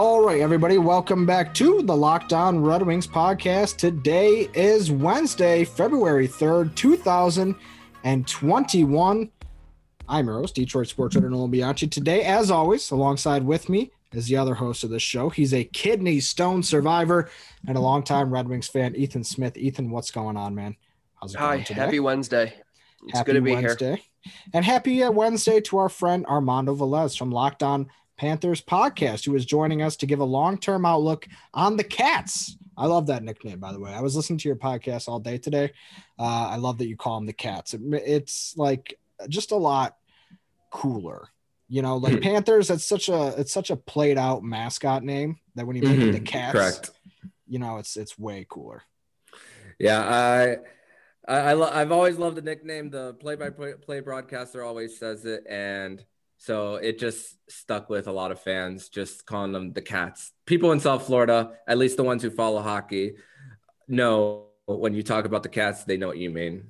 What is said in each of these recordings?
All right, everybody, welcome back to the Locked On Red Wings podcast. Today is Wednesday, February 3rd, 2021. I'm your host, Detroit Sports Editor Nolan Bianchi. Today, as always, alongside with me is the other host of the show. He's a kidney stone survivor and a longtime Red Wings fan, Ethan Smith. Ethan, what's going on, man? How's it Hi, going today? happy Wednesday. It's happy good to be Wednesday. here. And happy uh, Wednesday to our friend Armando Velez from Locked On Panthers podcast, who is joining us to give a long term outlook on the Cats. I love that nickname, by the way. I was listening to your podcast all day today. Uh, I love that you call them the Cats. It, it's like just a lot cooler. You know, like mm-hmm. Panthers, it's such a it's such a played out mascot name that when you make mm-hmm. it the Cats, correct. You know, it's it's way cooler. Yeah, I I, I have always loved the nickname. The play by play broadcaster always says it, and so it just stuck with a lot of fans, just calling them the Cats. People in South Florida, at least the ones who follow hockey, know when you talk about the Cats, they know what you mean.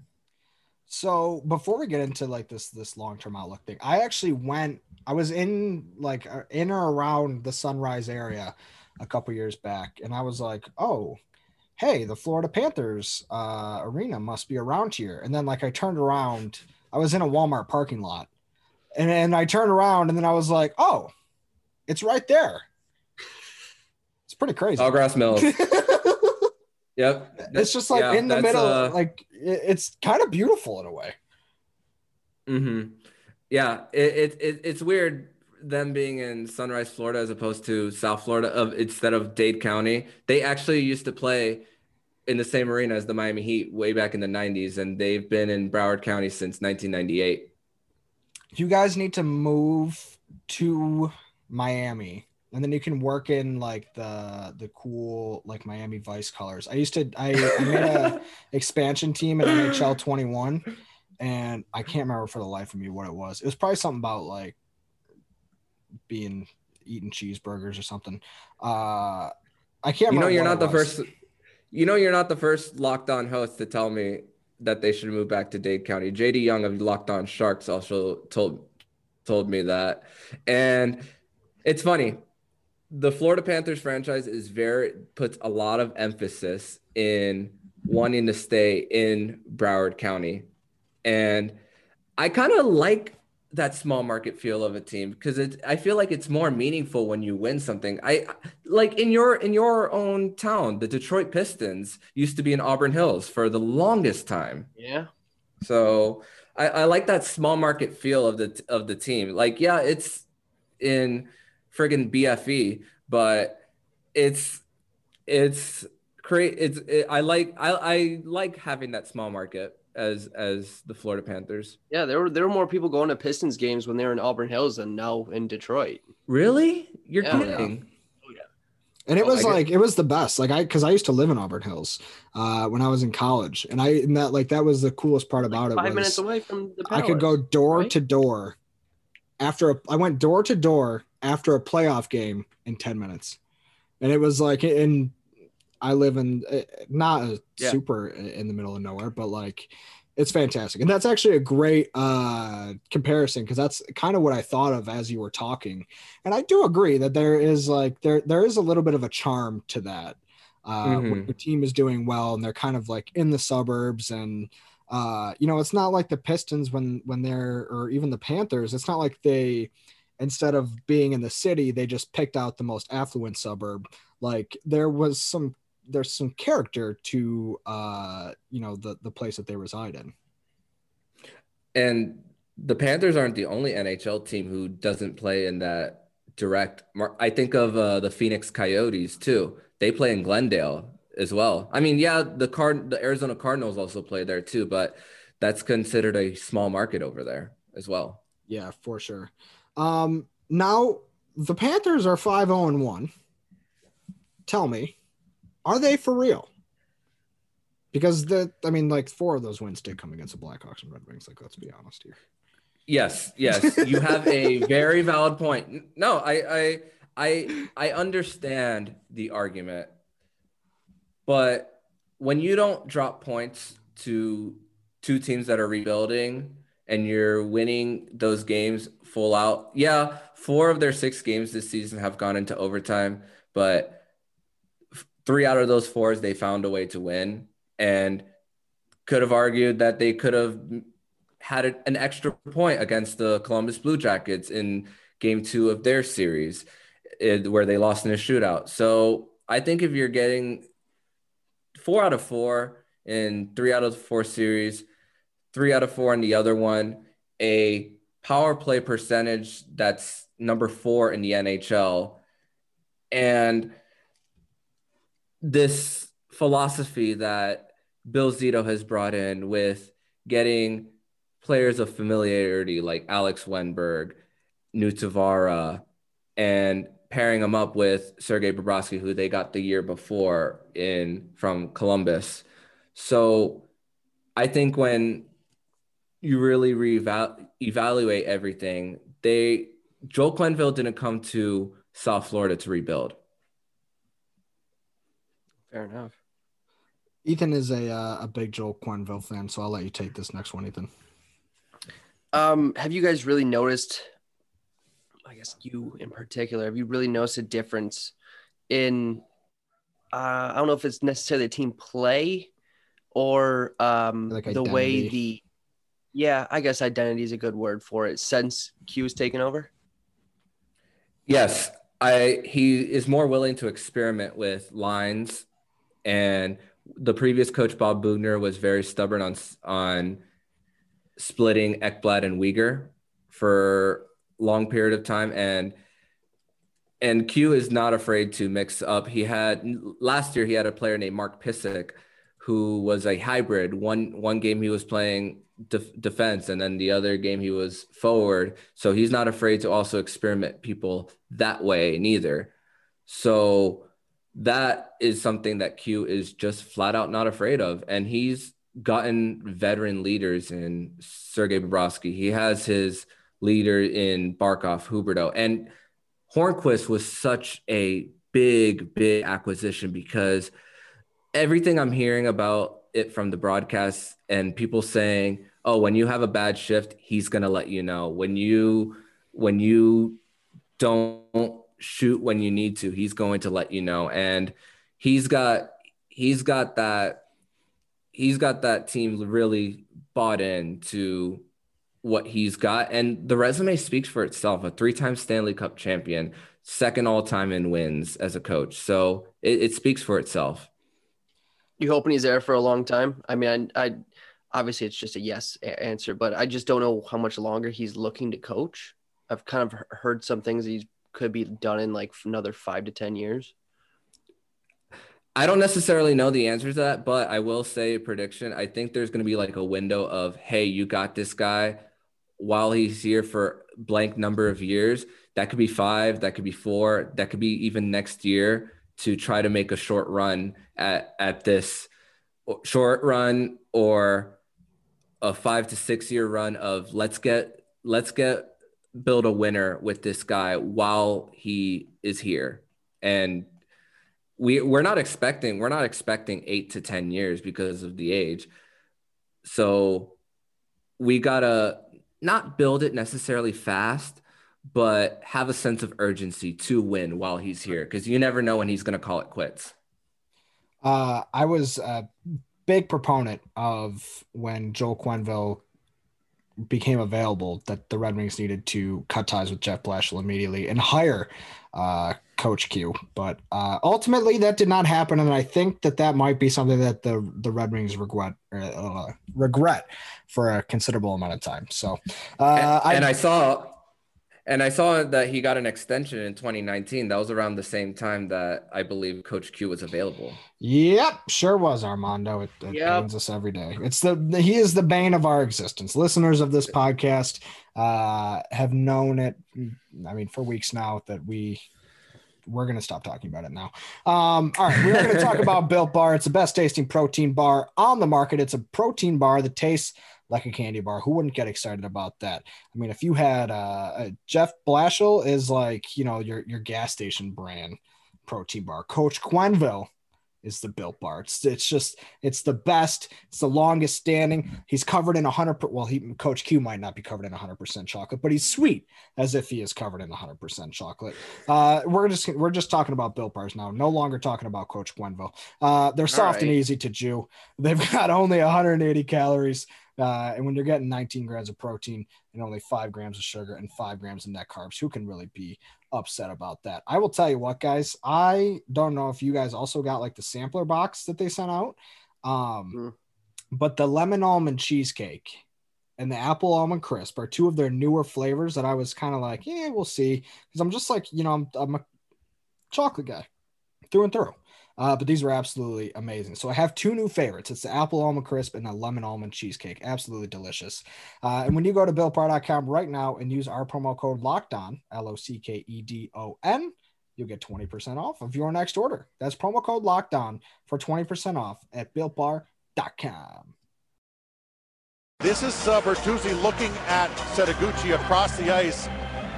So before we get into like this this long term outlook thing, I actually went. I was in like uh, in or around the Sunrise area a couple years back, and I was like, oh. Hey, the Florida Panthers uh, arena must be around here. And then, like, I turned around. I was in a Walmart parking lot, and and I turned around and then I was like, oh, it's right there. It's pretty crazy. Grass Mills. yep. It's just like yeah, in the middle, uh, like it's kind of beautiful in a way. Mm-hmm. Yeah. It, it, it it's weird them being in Sunrise, Florida, as opposed to South Florida of instead of Dade County. They actually used to play in the same arena as the Miami Heat way back in the 90s, and they've been in Broward County since 1998 you guys need to move to Miami and then you can work in like the the cool like Miami Vice colors. I used to I, I made a expansion team at NHL 21 and I can't remember for the life of me what it was. It was probably something about like being eating cheeseburgers or something. Uh I can't You know you're not the first you know you're not the first locked on host to tell me that they should move back to Dade County. JD Young of Locked On Sharks also told told me that. And it's funny. The Florida Panthers franchise is very puts a lot of emphasis in wanting to stay in Broward County. And I kind of like that small market feel of a team because it I feel like it's more meaningful when you win something. I like in your in your own town, the Detroit Pistons used to be in Auburn Hills for the longest time. Yeah. So I, I like that small market feel of the of the team. Like, yeah, it's in friggin' BFE, but it's it's create it's it, I like I, I like having that small market as as the Florida Panthers. Yeah, there were there were more people going to Pistons games when they were in Auburn Hills than now in Detroit. Really? You're yeah, kidding. Oh, yeah. And it oh, was like it was the best. Like I because I used to live in Auburn Hills uh, when I was in college. And I and that like that was the coolest part about like it. Five minutes away from the I could go door right? to door after a, I went door to door after a playoff game in 10 minutes. And it was like in I live in eh, not a yeah. super in the middle of nowhere, but like it's fantastic. And that's actually a great uh, comparison because that's kind of what I thought of as you were talking. And I do agree that there is like there there is a little bit of a charm to that. Uh, mm-hmm. when your team is doing well and they're kind of like in the suburbs and uh, you know it's not like the Pistons when when they're or even the Panthers. It's not like they instead of being in the city they just picked out the most affluent suburb. Like there was some there's some character to uh you know the the place that they reside in. And the panthers aren't the only nhl team who doesn't play in that direct i think of uh, the phoenix coyotes too. They play in glendale as well. I mean yeah the card the arizona cardinals also play there too but that's considered a small market over there as well. Yeah for sure. Um now the Panthers are 5 0 1. Tell me, are they for real? Because the, I mean, like four of those wins did come against the Blackhawks and Red Wings. Like, let's be honest here. Yes, yes, you have a very valid point. No, I, I, I, I understand the argument, but when you don't drop points to two teams that are rebuilding and you're winning those games full out, yeah, four of their six games this season have gone into overtime, but three out of those fours they found a way to win, and could have argued that they could have had an extra point against the Columbus Blue Jackets in game two of their series, where they lost in a shootout. So I think if you're getting four out of four in three out of four series, three out of four in the other one, a power play percentage that's number four in the NHL, and this philosophy that Bill Zito has brought in with getting players of familiarity like Alex Wennberg, Nutivaara, and pairing them up with Sergei Bobrovsky, who they got the year before in from Columbus. So I think when you really reevaluate everything, they Joel Quenneville didn't come to South Florida to rebuild. Fair enough. Ethan is a uh, a big Joel Quenneville fan, so I'll let you take this next one, Ethan. Um, have you guys really noticed? I guess you in particular, have you really noticed a difference in? Uh, I don't know if it's necessarily a team play or um, like the way the. Yeah, I guess identity is a good word for it. Since Q has taken over. Yes, I he is more willing to experiment with lines, and the previous coach Bob Boughner was very stubborn on on splitting Ekblad and Weegar for long period of time and and Q is not afraid to mix up. He had last year he had a player named Mark Pysyk who was a hybrid. One one game he was playing def- defense and then the other game he was forward. So he's not afraid to also experiment people that way neither. So that is something that Q is just flat out not afraid of and he's gotten veteran leaders in Sergei Bobrovsky. He has his leader in Barkov, Huberdeau, and Hornqvist was such a big, big acquisition because everything I'm hearing about it from the broadcast and people saying, "Oh, when you have a bad shift, he's gonna let you know. When you when you don't shoot when you need to, he's going to let you know." And he's got he's got that he's got that team really bought into what he's got. And the resume speaks for itself a three time Stanley Cup champion, second all time in wins as a coach. So it, it, speaks for itself. You hoping he's there for a long time? I mean, I, I obviously it's just a yes answer, but I just don't know how much longer he's looking to coach. I've kind of heard some things he could be done in like another five to 10 years. I don't necessarily know the answer to that, but I will say a prediction. I think there's going to be like a window of, hey, you got this guy while he's here for blank number of years. That could be five, that could be four, that could be even next year to try to make a short run at at this short run or a five to six year run of let's get let's get build a winner with this guy while he is here and we we're not expecting we're not expecting eight to ten years because of the age. So we gotta not build it necessarily fast, but have a sense of urgency to win while he's here because you never know when he's gonna call it quits. Uh, I was a big proponent of when Joel Quenneville became available that the Red Wings needed to cut ties with Jeff Blashill immediately and hire uh, Coach Q. But uh, ultimately, that did not happen, and I think that that might be something that the the Red Wings regret uh, regret for a considerable amount of time. So, uh, and, and I, I saw. And I saw that he got an extension in 2019. That was around the same time that I believe Coach Q was available. Yep, sure was Armando. It, it Yep. pains us every day. It's the, the he is the bane of our existence. Listeners of this podcast uh, have known it. I mean, for weeks now that we we're gonna stop talking about it now. Um, all right, we're gonna talk about Built Bar. It's the best tasting protein bar on the market. It's a protein bar that tastes like a candy bar. Who wouldn't get excited about that? I mean, if you had uh, uh, Jeff Blashill is like you know your your gas station brand protein bar. Coach Quenneville is the built bar. It's, it's just it's the best. It's the longest standing. He's covered in a hundred. per- Well, he Coach Q might not be covered in hundred percent chocolate, but he's sweet as if he is covered in hundred percent chocolate. Uh, we're just we're just talking about built bars now. No longer talking about Coach Quenneville. Uh, they're soft and easy to chew. They've got only 180 calories. Uh, and when you're getting 19 grams of protein and only five grams of sugar and five grams of net carbs, who can really be upset about that? I will tell you what, guys. I don't know if you guys also got like the sampler box that they sent out, um, Mhm. but the lemon almond cheesecake and the apple almond crisp are two of their newer flavors that I was kind of like, yeah, we'll see, because I'm just like, you know, I'm, I'm a chocolate guy through and through. Uh, but these were absolutely amazing. So I have two new favorites. It's the apple almond crisp and the lemon almond cheesecake. Absolutely delicious. Uh, and when you go to builtbar.com right now and use our promo code LOCKEDON, L O C K E D O N, you'll get 20% off of your next order. That's promo code LOCKEDON for 20% off at builtbar.com. This is uh, Bertuzzi looking at Setoguchi across the ice,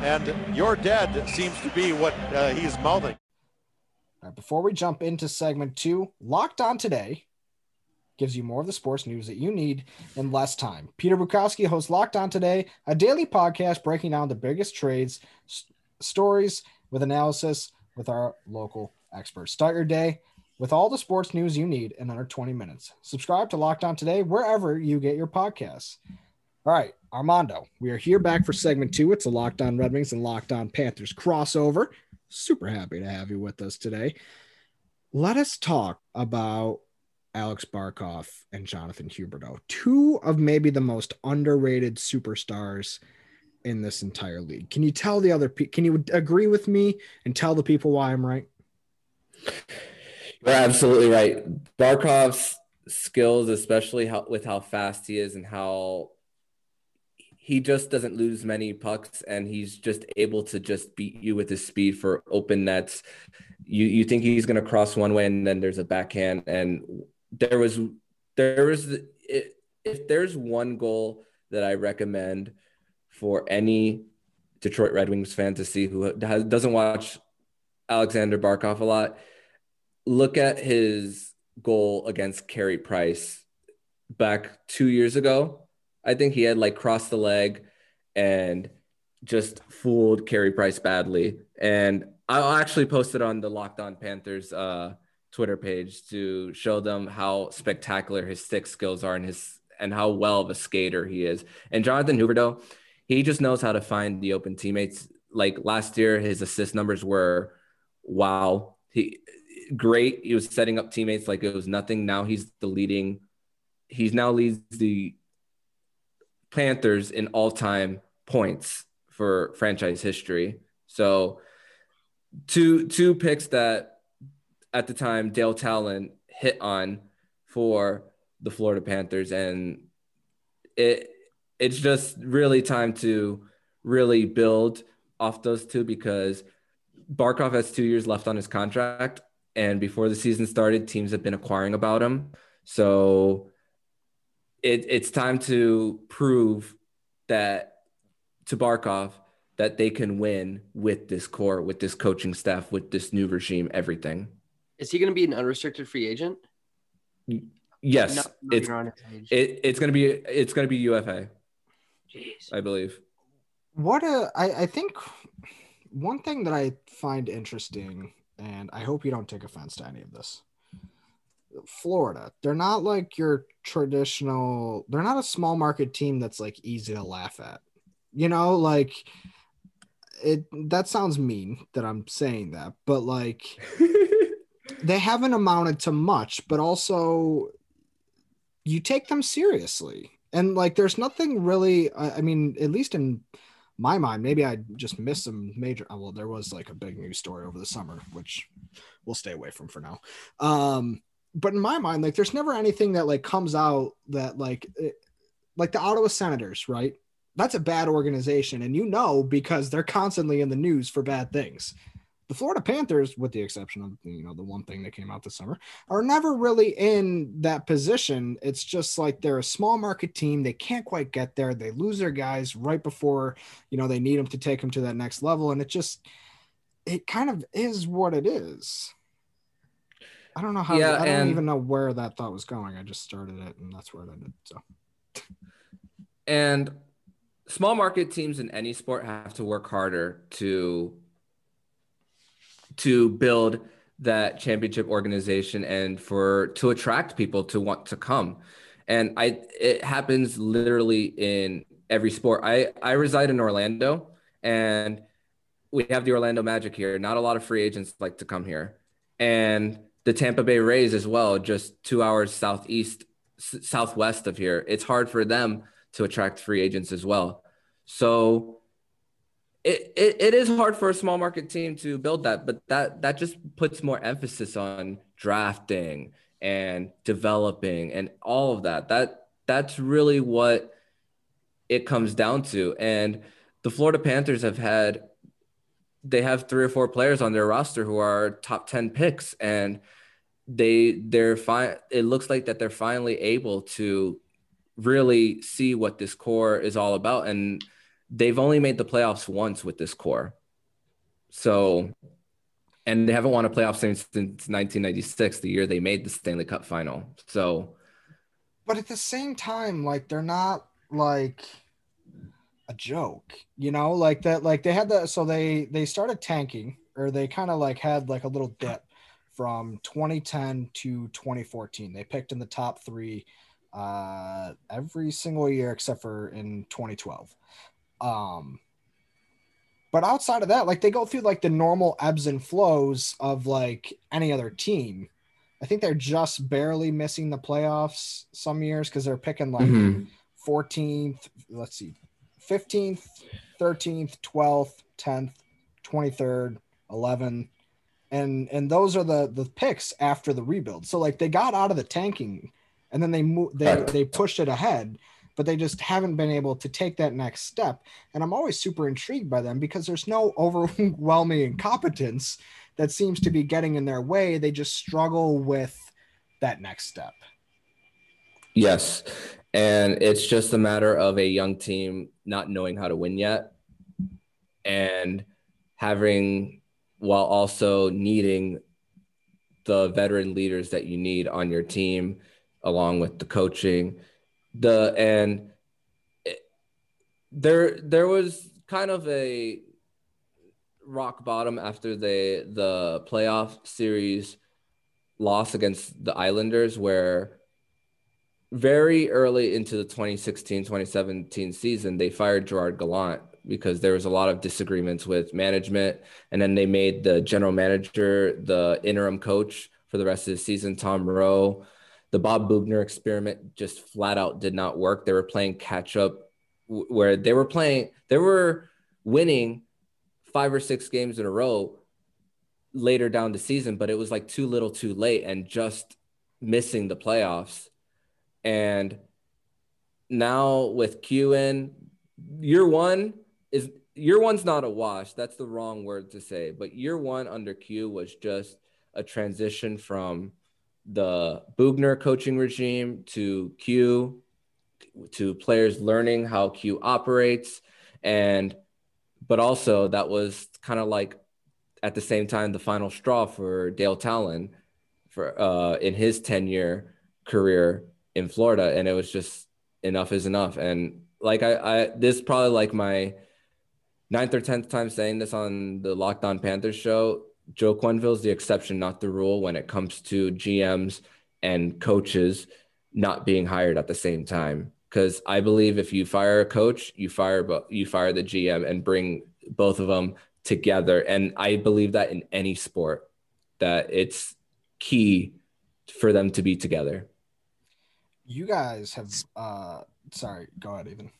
and you're dead seems to be what uh, he's mouthing. Before we jump into segment two, Locked On Today gives you more of the sports news that you need in less time. Peter Bukowski hosts Locked On Today, a daily podcast breaking down the biggest trades, s- stories with analysis with our local experts. Start your day with all the sports news you need in under 20 minutes. Subscribe to Locked On Today wherever you get your podcasts. All right, Armando, we are here back for segment two. It's a Locked On Red Wings and Locked On Panthers crossover super happy to have you with us today. Let us talk about Alex Barkov and Jonathan Huberdeau, two of maybe the most underrated superstars in this entire league. Can you tell the other people, can you agree with me and tell the people why I'm right? You're absolutely right. Barkov's skills, especially how, with how fast he is and how he just doesn't lose many pucks and he's just able to just beat you with his speed for open nets. You you think he's going to cross one way and then there's a backhand and there was there was if, there's one goal that I recommend for any Detroit Red Wings fan to see who has, doesn't watch Alexander Barkov a lot, look at his goal against Carey Price back two years ago. I think he had like crossed the leg and just fooled Carey Price badly. And I'll actually post it on the Locked On Panthers uh, Twitter page to show them how spectacular his stick skills are and his and how well of a skater he is. And Jonathan Huberdeau, he just knows how to find the open teammates. Like last year, his assist numbers were wow. He great. He was setting up teammates like it was nothing. Now he's the leading. He's now leads the Panthers in all-time points for franchise history. So two two picks that at the time Dale Tallon hit on for the Florida Panthers and it it's just really time to really build off those two because Barkov has 2 years left on his contract and before the season started teams have been acquiring about him. So it, it's time to prove that to Barkov that they can win with this core, with this coaching staff, with this new regime, everything. Is he going to be an unrestricted free agent? Yes, No, no, it's on it, it's gonna be it's gonna be UFA, Jeez. I believe. What a, I, I think one thing that I find interesting, and I hope you don't take offense to any of this. Florida, they're not like your traditional, they're not a small market team that's like easy to laugh at. You know, like it that sounds mean that I'm saying that, but like they haven't amounted to much, but also you take them seriously. And like there's nothing really I I mean, at least in my mind, maybe I just missed some major. oh, Well, there was like a big news story over the summer, which we'll stay away from for now. Um, but in my mind, like there's never anything that like comes out that like it, like the Ottawa Senators, right? That's a bad organization, and you know because they're constantly in the news for bad things. The Florida Panthers, with the exception of you know the one thing that came out this summer, are never really in that position. It's just like they're a small market team. They can't quite get there. They lose their guys right before you know they need them to take them to that next level, and it just it kind of is what it is. I don't know how. Yeah, I don't and- even know where that thought was going. I just started it, and that's where it ended. So And small market teams in any sport have to work harder to to build that championship organization and for to attract people to want to come. And I it happens literally in every sport. I I reside in Orlando and we have the Orlando Magic here. Not a lot of free agents like to come here. And the Tampa Bay Rays as well, just 2 hours southeast s- southwest of here. It's hard for them to attract free agents as well. So it, it, it is hard for a small market team to build that, but that that just puts more emphasis on drafting and developing and all of that. That that's really what it comes down to. And the Florida Panthers have had they have three or four players on their roster who are top 10 picks and they they're fine it looks like that they're finally able to really see what this core is all about and they've only made the playoffs once with this core. So and they haven't won a playoff since, since 1996 the year they made the stanley cup final. So but at the same time, like they're not like a joke, you know, like that. Like they had the so they they started tanking, or they kind of like had like a little dip from 2010 to 2014. They picked in the top three uh every single year except for in 2012. Um but outside of that, like they go through like the normal ebbs and flows of like any other team. I think they're just barely missing the playoffs some years because they're picking like Mhm. 14th, let's see, 15th, 13th, 12th, 10th, 23rd, 11th. And and those are the the picks after the rebuild. So like they got out of the tanking and then they moved they Right. they pushed it ahead, but they just haven't been able to take that next step. And I'm always super intrigued by them because there's no overwhelming incompetence that seems to be getting in their way. They just struggle with that next step. Yes. And it's just a matter of a young team not knowing how to win yet and having, while also needing the veteran leaders that you need on your team, along with the coaching. The, and there, there was kind of a rock bottom after the, the playoff series loss against the Islanders, where very early into the 2016 2017 season, they fired Gerard Gallant because there was a lot of disagreements with management. And then they made the general manager the interim coach for the rest of the season, Tom Rowe. The Bob Boughner experiment just flat out did not work. They were playing catch up where they were playing, they were winning five or six games in a row later down the season, but it was like too little too late and just missing the playoffs. And now with Q in, year one is year one's not a wash. That's the wrong word to say. But year one under Q was just a transition from the Boughner coaching regime to Q to players learning how Q operates. And but also that was kind of like at the same time the final straw for Dale Tallon for uh in his 10 year career in Florida. And it was just enough is enough. And like I, I this is probably like my ninth or tenth time saying this on the Locked On Panthers show. Joe Quenneville is the exception, not the rule, when it comes to GMs and coaches not being hired at the same time. Because I believe if you fire a coach, you fire you fire the GM and bring both of them together. And I believe that in any sport, that it's key for them to be together. You guys have uh sorry, go ahead even.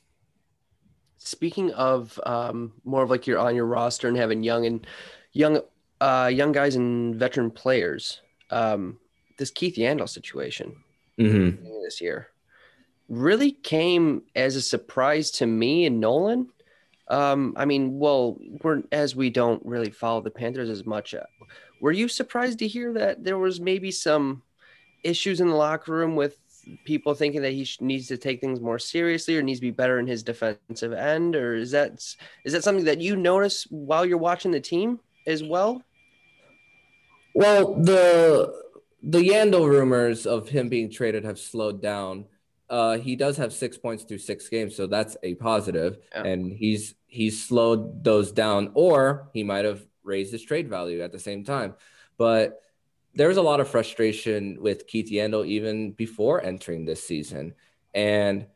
Speaking of um, more of like you're on your roster and having young and young uh, young guys and veteran players, um, this Keith Yandle situation Mm-hmm. this year really came as a surprise to me and Nolan. Um, I mean, well, we're as we don't really follow the Panthers as much. Uh, were you surprised to hear that there was maybe some issues in the locker room with people thinking that he sh- needs to take things more seriously or needs to be better in his defensive end, or is that is that something that you notice while you're watching the team as well? Well, the the Yandle rumors of him being traded have slowed down. Uh, he does have six points through six games, so that's a positive. Yeah. And he's he's slowed those down, or he might have raised his trade value at the same time. But there was a lot of frustration with Keith Yandle even before entering this season. And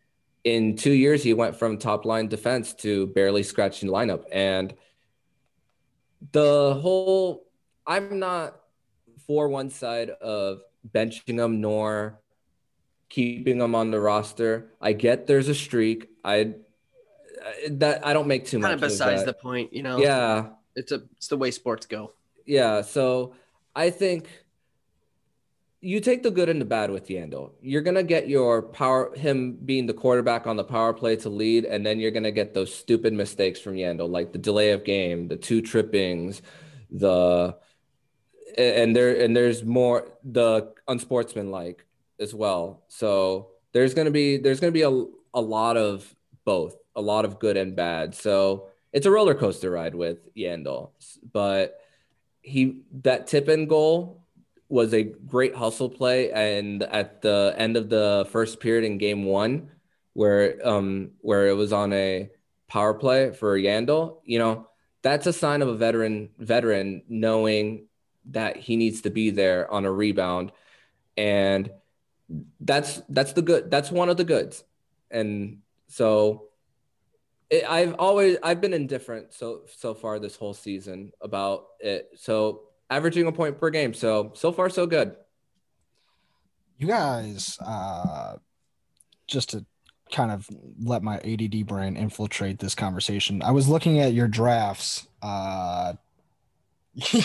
in two years, he went from top line defense to barely scratching the lineup. And the whole, I'm not for one side of benching him nor keeping him on the roster. I get there's a streak. I that I don't make too much. Kind of of besides that. the point, you know. Yeah, it's a it's the way sports go. yeah. So I think you take the good and the bad with Yandle. You're gonna get your power, him being the quarterback on the power play to lead, and then you're gonna get those stupid mistakes from Yandle, like the delay of game, the two trippings, the and there and there's more the unsportsmanlike as well. So there's gonna be there's gonna be a a lot of both, a lot of good and bad. So it's a roller coaster ride with Yandle, but he that tip in goal was a great hustle play and at the end of the first period in game one where um where it was on a power play for Yandle, you know, that's a sign of a veteran veteran knowing that he needs to be there on a rebound and that's that's the good that's one of the goods and so I've always I've been indifferent so so far this whole season about it. So averaging a point per game. So so far so good. You guys, uh, just to kind of let my ADD brain infiltrate this conversation, I was looking at your drafts. Uh,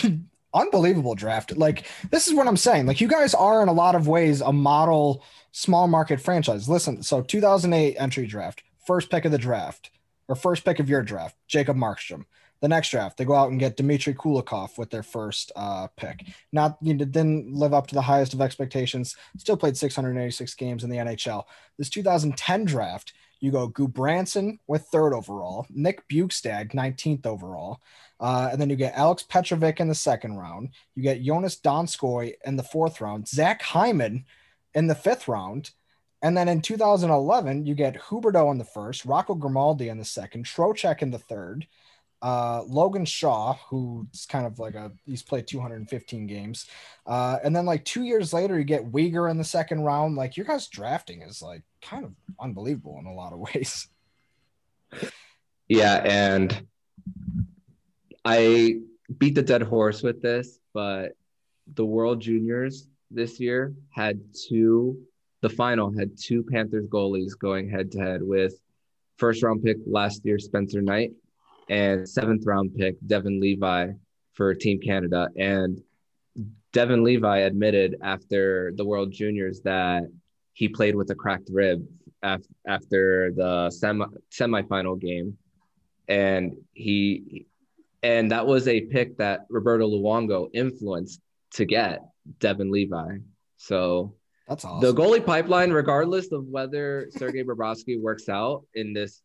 unbelievable draft. Like, this is what I'm saying. Like, you guys are in a lot of ways a model small market franchise. Listen, so 2008 entry draft, first pick of the draft, or first pick of your draft, Jacob Markstrom. The next draft, they go out and get Dmitry Kulikov with their first uh, pick. Not you know, didn't live up to the highest of expectations. Still played 686 games in the NHL. This 2010 draft, you go Gudbranson with third overall, Nick Bjugstad 19th overall, uh, and then you get Alex Petrovic in the second round. You get Joonas Donskoi in the fourth round, Zach Hyman in the fifth round. And then in 2011, you get Huberdeau in the first, Rocco Grimaldi in the second, Trocheck in the third, uh, Logan Shaw, who's kind of like a he's played 215 games, uh, and then like two years later, you get Weegar in the second round. Like your guys' drafting is like kind of unbelievable in a lot of ways. Yeah, and I beat the dead horse with this, but the World Juniors this year had two the final had two Panthers goalies going head to head with first round pick last year Spencer Knight and seventh round pick Devon Levi for Team Canada. And Devon Levi admitted after the World Juniors that he played with a cracked rib af- after the semi semifinal game, and he and that was a pick that Roberto Luongo influenced to get Devon Levi. So That's awesome. the goalie pipeline, regardless of whether Sergei Bobrovsky works out in this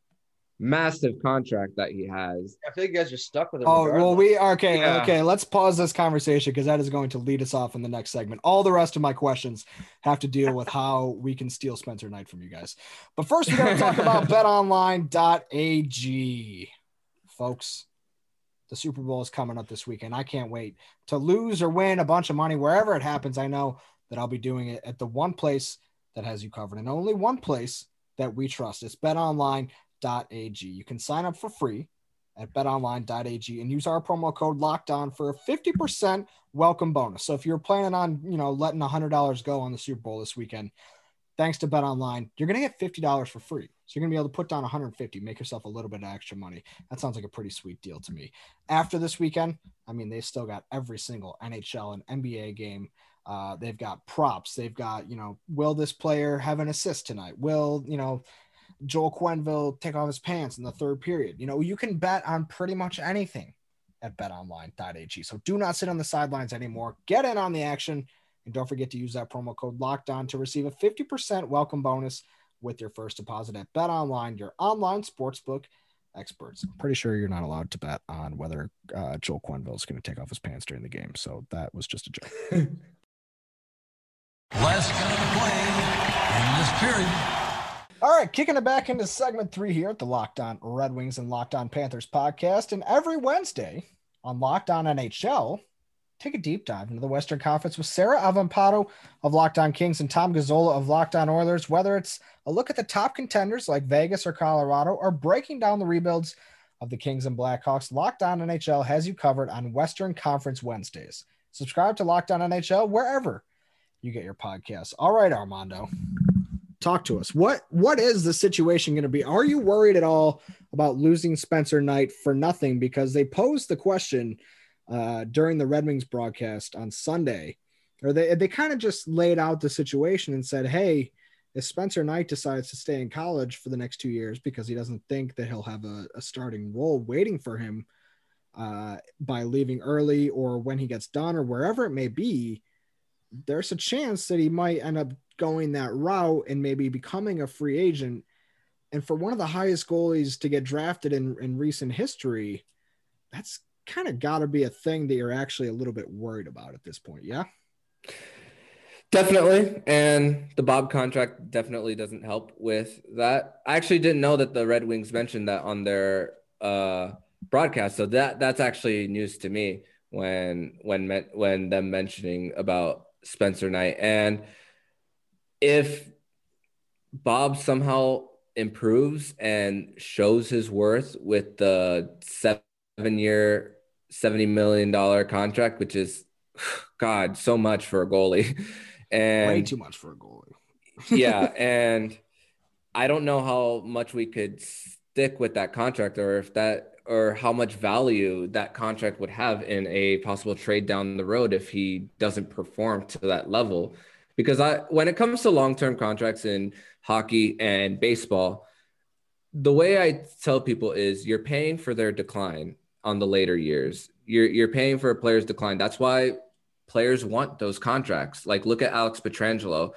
massive contract that he has. I feel like you guys are stuck with it. Oh well, we okay. Yeah. Okay, let's pause this conversation because that is going to lead us off in the next segment. All the rest of my questions have to deal with how we can steal Spencer Knight from you guys. But first, we got to talk about BetOnline.ag, folks. The Super Bowl is coming up this weekend. I can't wait to lose or win a bunch of money wherever it happens. I know that I'll be doing it at the one place that has you covered, and only one place that we trust. It's BetOnline.ag. You can sign up for free at betonline.ag and use our promo code locked on for a 50% welcome bonus. So if you're planning on, you know, letting $100 go on the Super Bowl this weekend, thanks to BetOnline, you're going to get $50 for free. So you're gonna be able to put down 150, make yourself a little bit of extra money. That sounds like a pretty sweet deal to me. After this weekend, I mean, they've still got every single NHL and NBA game. Uh, they've got props. They've got, you know, will this player have an assist tonight? Will, you know, Joel Quenneville take off his pants in the third period? You know, you can bet on pretty much anything at betonline.ag. So do not sit on the sidelines anymore. Get in on the action. And don't forget to use that promo code locked on to receive a 50% welcome bonus with your first deposit at Bet Online, your online sportsbook experts. I'm pretty sure you're not allowed to bet on whether uh, Joel Quenneville is going to take off his pants during the game. So that was just a joke. Last gun of play in this period. All right, kicking it back into segment three here at the Locked On Red Wings and Locked On Panthers podcast. And every Wednesday on Locked On NHL, take a deep dive into the Western Conference with Sarah Avampado of Locked On Kings and Tom Gazzola of Locked On Oilers. Whether it's a look at the top contenders like Vegas or Colorado, or breaking down the rebuilds of the Kings and Blackhawks, Locked On NHL has you covered on Western Conference Wednesdays. Subscribe to Locked On NHL wherever you get your podcasts. All right, Armando, talk to us. What what is the situation going to be? Are you worried at all about losing Spencer Knight for nothing? Because they posed the question uh, during the Red Wings broadcast on Sunday, or they they kind of just laid out the situation and said, "Hey, if Spencer Knight decides to stay in college for the next two years because he doesn't think that he'll have a, a starting role waiting for him uh, by leaving early or when he gets done or wherever it may be." There's a chance that he might end up going that route and maybe becoming a free agent. And for one of the highest goalies to get drafted in, in recent history, that's kind of got to be a thing that you're actually a little bit worried about at this point. Yeah. Definitely. And the Bob contract definitely doesn't help with that. I actually didn't know that the Red Wings mentioned that on their uh, broadcast. So that that's actually news to me when when when them mentioning about Spencer Knight. And if Bob somehow improves and shows his worth with the seven year, $70 million contract, which is, God, so much for a goalie. And way too much for a goalie. yeah. And I don't know how much we could stick with that contract or if that or how much value that contract would have in a possible trade down the road if he doesn't perform to that level. Because I, when it comes to long term contracts in hockey and baseball, the way I tell people is you're paying for their decline on the later years. You're you're paying for a player's decline. That's why players want those contracts. Like look at Alex Pietrangelo.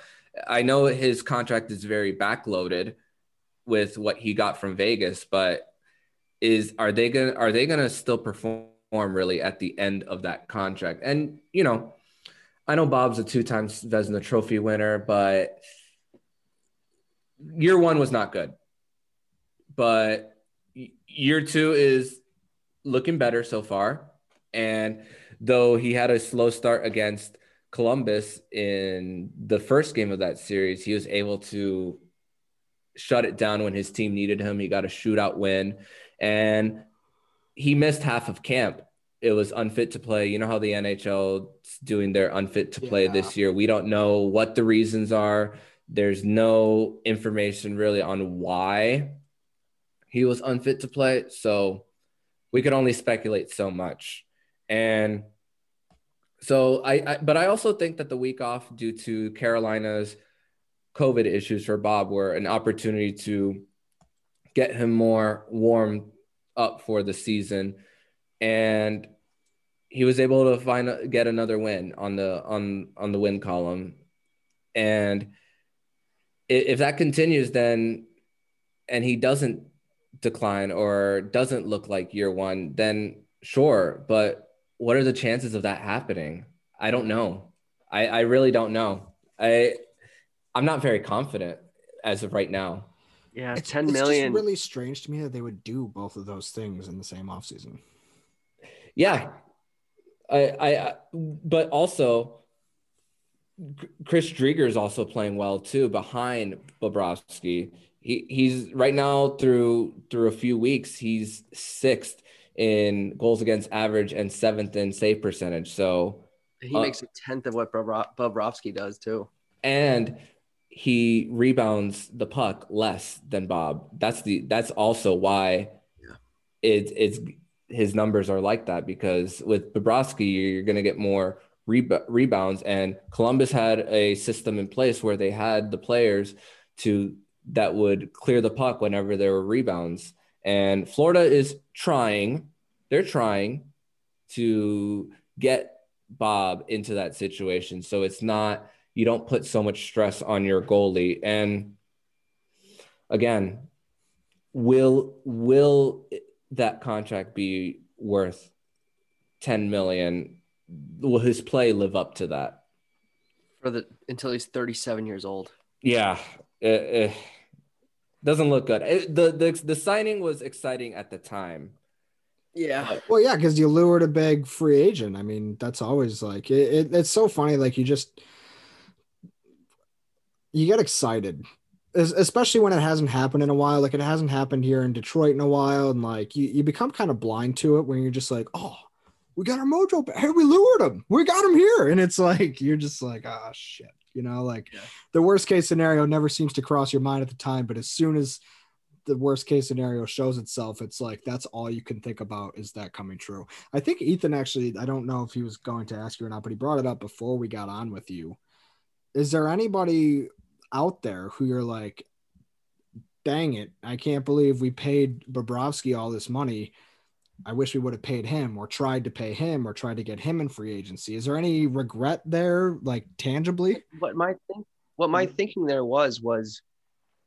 I know his contract is very backloaded with what he got from Vegas, but is are they gonna are they gonna still perform really at the end of that contract? And you know, I know Bob's a two-time Vezina Trophy winner, but year one was not good. But year two is looking better so far. And though he had a slow start against Columbus in the first game of that series, he was able to shut it down when his team needed him. He got a shootout win and he missed half of camp. It was unfit to play. You know how the NHL is doing their unfit to play yeah. this year. We don't know what the reasons are. There's no information really on why he was unfit to play. So we could only speculate so much. And so I, I, but I also think that the week off due to Carolina's COVID issues for Bob were an opportunity to get him more warmed up for the season, and he was able to find get another win on the on on the win column, and if that continues, then and he doesn't decline or doesn't look like year one, then sure. But what are the chances of that happening? I don't know. I, I really don't know. I I'm not very confident as of right now. Yeah, it's, ten it's million. really strange to me that they would do both of those things in the same offseason. Yeah, I, I, but also Chris Driedger is also playing well too behind Bobrovsky. He he's right now through through a few weeks he's sixth in goals against average and seventh in save percentage. So he uh, makes a tenth of what Bobrovsky does too. And he rebounds the puck less than Bob. That's the that's also why Yeah. it, it's his numbers are like that because with Bobrovsky you're going to get more reb- rebounds and Columbus had a system in place where they had the players to that would clear the puck whenever there were rebounds and Florida is trying they're trying to get Bob into that situation so it's not you don't put so much stress on your goalie and again will will that contract be worth 10 million will his play live up to that For the until he's 37 years old. yeah it, it doesn't look good It- the, the the signing was exciting at the time Yeah. Well, yeah, because you lured a big free agent. I mean, that's always like it, it, it's so funny. Like you just you get excited, especially when it hasn't happened in a while. Like it hasn't happened here in Detroit in a while, and like you, you become kind of blind to it when you're just like, oh, we got our mojo back. Hey, we lured him. We got him here, and it's like you're just like, ah, shit. You know, like Yeah. the worst case scenario never seems to cross your mind at the time, but as soon as the worst case scenario shows itself, it's like that's all you can think about is that coming true. I think Ethan actually, I don't know if he was going to ask you or not, but he brought it up before we got on with you. Is there anybody out there who you're like, dang it, I can't believe we paid Bobrovsky all this money. I wish we would have paid him or tried to pay him or tried to get him in free agency. Is there any regret there, like tangibly? What my think, what my thinking there was was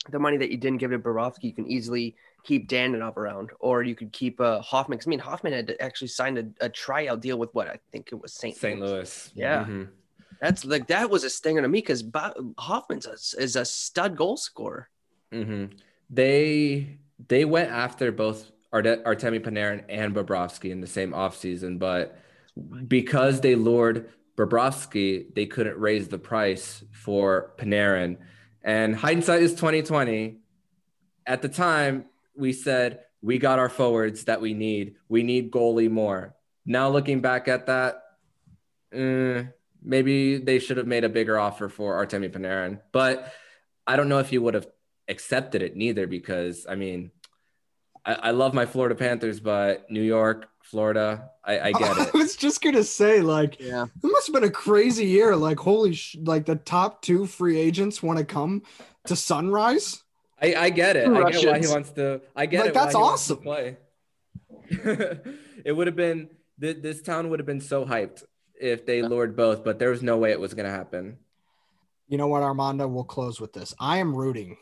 the money that you didn't give to Bobrovsky, you can easily keep Dadonov around, or you could keep uh, Hoffman. 'Cause, I mean, Hoffman had actually signed a, a tryout deal with what I think it was St. st louis Yeah. Mhm. That's like that was a stinger to me because Hoffman's a, is a stud goal scorer. hmm They they went after both Arte- Artemi Panarin and Bobrovsky in the same offseason, but because they lured Bobrovsky, they couldn't raise the price for Panarin. And hindsight is 2020. At the time, we said we got our forwards that we need. We need goalie more. Now looking back at that, eh, maybe they should have made a bigger offer for Artemi Panarin. But I don't know if he would have accepted it neither because I mean, I, I love my Florida Panthers, but New York, Florida, I, I get it. I was just gonna say, like, Yeah. it must have been a crazy year. Like, holy, sh- like the top two free agents want to come to Sunrise. I, I get it. I get why he wants to. I get Like, it. that's he wants to awesome. Play. it would have been th- this town would have been so hyped if they lured both, but there was no way it was gonna happen. You know what, Armando? We'll close with this. I am rooting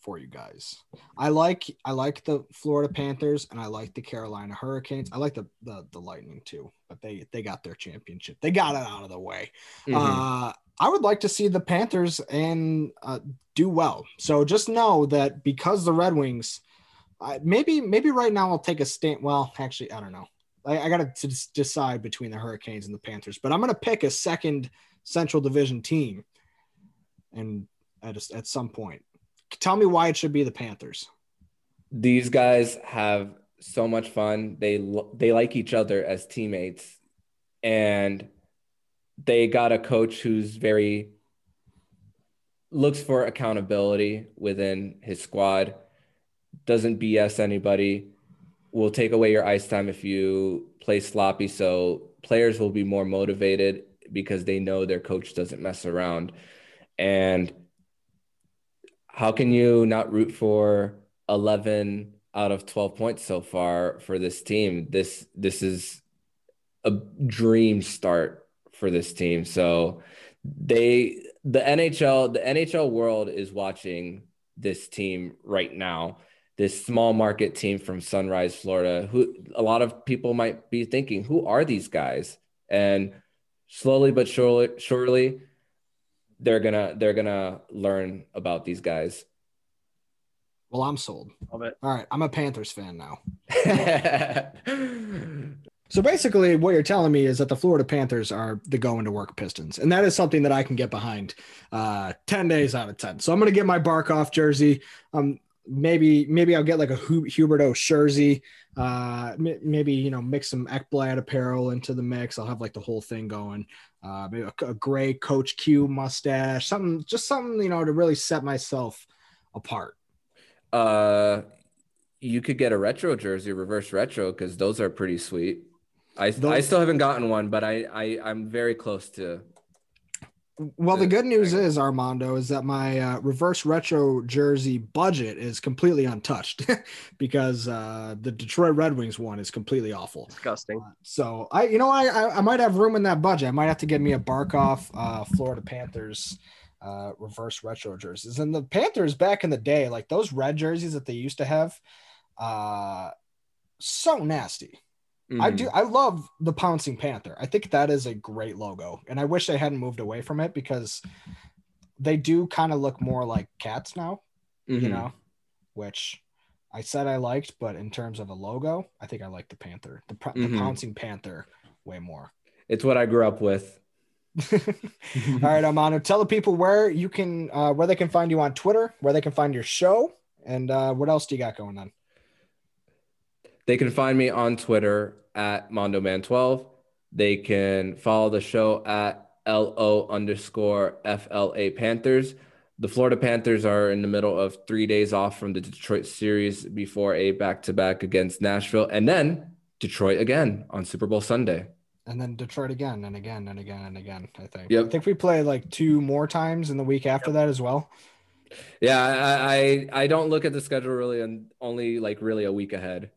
for you guys. I like I like the Florida Panthers and I like the Carolina Hurricanes. I like the the, the Lightning too, but they they got their championship. They got it out of the way. Mhm. Uh, I would like to see the Panthers and uh, do well. So just know that because the Red Wings, I maybe maybe right now I'll take a stand. Well, actually, I don't know. I, I got to decide between the Hurricanes and the Panthers, but I'm going to pick a second Central Division team, and at a, at some point, tell me why it should be the Panthers. these guys have so much fun. They they like each other as teammates, and they got a coach who's very looks for accountability within his squad. Doesn't BS anybody. Will take away your ice time if you play sloppy. So players will be more motivated because they know their coach doesn't mess around. And how can you not root for 11 out of 12 points so far for this team? This this is a dream start for this team. So they the NHL the NHL world is watching this team right now. This small market team from Sunrise, Florida, who a lot of people might be thinking, who are these guys? And slowly but surely, surely they're gonna they're gonna learn about these guys. Well, I'm sold. Love it. All right, I'm a Panthers fan now. So basically, what you're telling me is that the Florida Panthers are the going to work Pistons, and that is something that I can get behind uh, ten days out of ten. So I'm going to get my Barkov jersey. Um, maybe maybe I'll get like a Hu- Huberdeau jersey. Uh, maybe you know mix some Ekblad apparel into the mix. I'll have like the whole thing going. Uh, maybe a, a gray Coach Q mustache, something just something you know to really set myself apart. Uh, you could get a retro jersey, reverse retro, because those are pretty sweet. I I still haven't gotten one, but I I I'm very close to. Well, the good news is Armando is that my uh, reverse retro jersey budget is completely untouched because uh, the Detroit Red Wings one is completely awful. Disgusting. So I, you know, I, I I might have room in that budget. I might have to get me a Barkov uh, Florida Panthers uh, reverse retro jerseys. And the Panthers back in the day, like those red jerseys that they used to have, uh, so nasty. I Mhm. do. I love the pouncing panther. I think that is a great logo, and I wish they hadn't moved away from it because they do kind of look more like cats now. You Mhm. know, which I said I liked, but in terms of a logo, I think I like the panther, the, Mhm. pouncing panther, way more. It's what I grew up with. All right, Armando, tell the people where you can, uh, where they can find you on Twitter, where they can find your show, and uh, what else do you got going on? They can find me on Twitter at MondoMan12. They can follow the show at LO underscore FLA Panthers. The Florida Panthers are in the middle of three days off from the Detroit series before a back to back against Nashville and then Detroit again on Super Bowl Sunday. And then Detroit again and again and again and again. I think. Yep. I think we play like two more times in the week after that as well. Yeah, I, I I don't look at the schedule really and only like really a week ahead.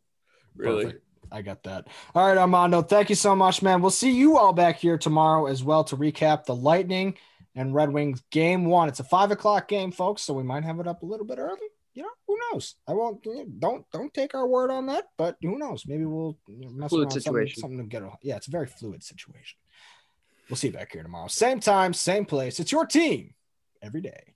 Really. Perfect. I got that. All right, Armando. Thank you so much, man. We'll see you all back here tomorrow as well to recap the Lightning and Red Wings game one. It's a five o'clock game, folks, so we might have it up a little bit early. You know, who knows? I won't. Don't don't take our word on that, but who knows? Maybe we'll mess Fluid around situation. Something, something to get. A, yeah, it's a very fluid situation. We'll see you back here tomorrow. Same time, same place. It's your team every day.